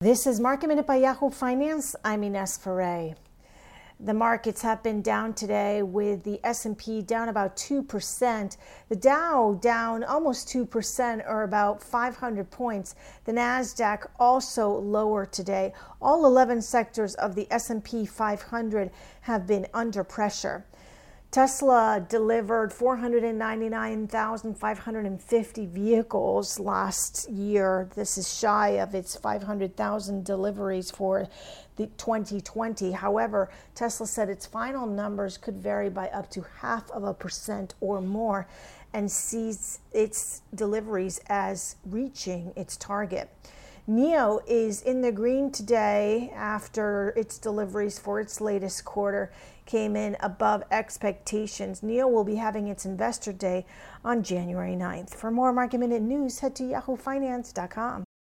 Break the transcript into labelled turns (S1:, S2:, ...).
S1: This is Market Minute by Yahoo Finance. I'm Ines Ferre. The markets have been down today with the S&P down about 2%, the Dow down almost 2% or about 500 points. The Nasdaq also lower today. All 11 sectors of the S&P 500 have been under pressure. Tesla delivered 499,550 vehicles last year. This is shy of its 500,000 deliveries for the 2020. However, Tesla said its final numbers could vary by up to half of a percent or more and sees its deliveries as reaching its target. NIO is in the green today after its deliveries for its latest quarter came in above expectations. NIO will be having its investor day on January 9th. For more market minute news, head to yahoofinance.com.